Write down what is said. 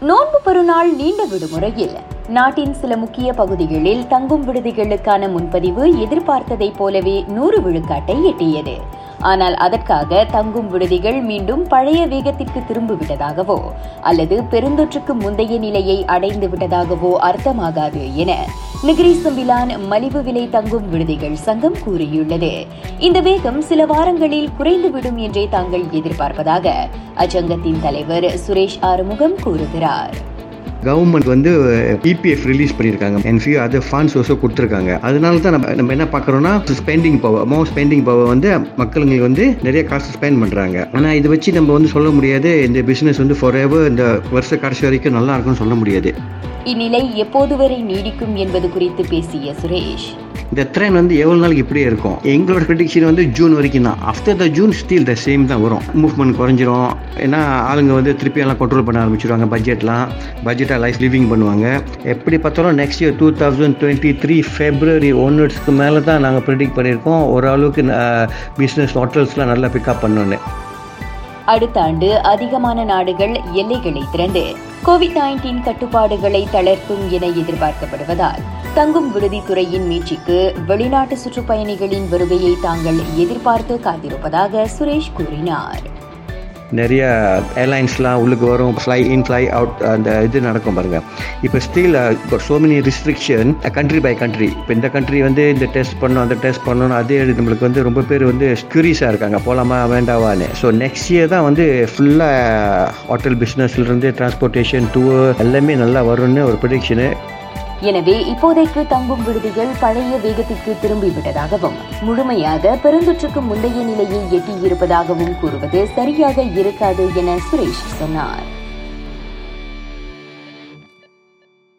நோன்பு பெருநாள் நீண்ட விடுமுறையில். நாட்டின் சில முக்கிய பகுதிகளில் தங்கும் விடுதிகளுக்கான முன்பதிவு எதிர்பார்த்ததைப் போலவே நூறு விழுக்காட்டை எட்டியது. ஆனால் அதற்காக தங்கும் விடுதிகள் மீண்டும் பழைய வேகத்திற்கு திரும்பிவிட்டதாகவோ அல்லது பெருந்தொற்றுக்கு முந்தைய நிலையை அடைந்து விட்டதாகவோ அர்த்தமாகாது என நிகிரி சம்பிலான் மலிவு விலை தங்கும் விடுதிகள் சங்கம் கூறியுள்ளது. இந்த வேகம் சில வாரங்களில் குறைந்துவிடும் என்றே தாங்கள் எதிர்பார்ப்பதாக அச்சங்கத்தின் தலைவர் சுரேஷ் ஆறுமுகம் கூறுகிறார். கவர்மெண்ட் வந்து இபிஎஃப் ரிலீஸ் பண்ணியிருக்காங்க. And few other funds also கொடுத்துருக்காங்க. அதனால தான் நம்ம நம்ம என்ன பார்க்குறோம்னா spending power more spending power வந்து மக்களுங்களுக்கு வந்து நிறைய காசு ஸ்பெண்ட் பண்ணுறாங்க ஆனால் இதை வச்சு நம்ம வந்து சொல்ல முடியாது. இந்த பிஸ்னஸ் வந்து ஃபார் எவர் இந்த வருஷ கடைசி வரைக்கும் நல்லா இருக்கும்னு சொல்ல முடியாது. இந்நிலை எப்போது வரை நீடிக்கும் என்பது குறித்து பேசிய சுரேஷ். இந்த ட்ரெயின் வந்து எவ்வளோ நாளைக்கு இப்படியே இருக்கும்? எங்களோட ப்ரிடிக்ஷன் வந்து ஜூன் வரைக்கும் தான். After the June still the same தான் வரும். மூவ்மெண்ட் குறைஞ்சிரும். ஏன்னா ஆளுங்க வந்து திருப்பி எல்லாம் கண்ட்ரோல் பண்ண ஆரம்பிச்சிருவாங்க பட்ஜெட்லாம் பட்ஜெட்டாக லைஃப் லிவிங் பண்ணுவாங்க. எப்படி பார்த்தாலும் next year two thousand twenty three February ஒன்வர்ட்ஸ்க்கு மேலே தான் நாங்கள் ப்ரிடிக்ட் பண்ணியிருக்கோம். ஓரளவுக்கு பிஸ்னஸ் ஹோட்டல்ஸ்லாம் நல்லா பிக்கப் பண்ணோன்னு. அடுத்த ஆண்டு அதிகமான நாடுகள் எல்லைகளை திறந்து. கோவிட் நைன்டீன் கட்டுப்பாடுகளை தளர்த்தும் என எதிர்பார்க்கப்படுவதால் தங்கும் விடுதி துறையின் மீட்சிக்கு வெளிநாட்டு சுற்றுப்பயணிகளின் வருகையை தாங்கள் எதிர்பார்த்து காத்திருப்பதாக சுரேஷ் கூறினார். நிறைய ஏர்லைன்ஸ்லாம் உள்ளுக்கு வரும் ஃப்ளை இன் ஃப்ளை அவுட் அந்த இது நடக்கும் பாருங்கள் இப்போ still so many restriction country by country இப்போ இந்த கண்ட்ரி வந்து இந்த டெஸ்ட் பண்ணணும் அந்த டெஸ்ட் பண்ணணும் அதே நம்மளுக்கு வந்து ரொம்ப பேர் வந்து க்யூரியஸாக இருக்காங்க. போகலாமா வேண்டாவான்னு ஸோ நெக்ஸ்ட் இயர் தான் வந்து ஃபுல்லாக ஹோட்டல் பிஸ்னஸ்லேருந்து டிரான்ஸ்போர்ட்டேஷன் டூர் எல்லாமே நல்லா வரும்னு ஒரு ப்ரிடிக்ஷனு எனவே இப்போதைக்கு தங்கும் விடுதிகள் பழைய வேகத்திற்கு திரும்பிவிட்டதாகவும் முழுமையாக பெருந்தொற்றுக்கு முந்தைய நிலையை எட்டியிருப்பதாகவும் கூறுவது சரியாக இருக்காது என சுரேஷ் சொன்னார்.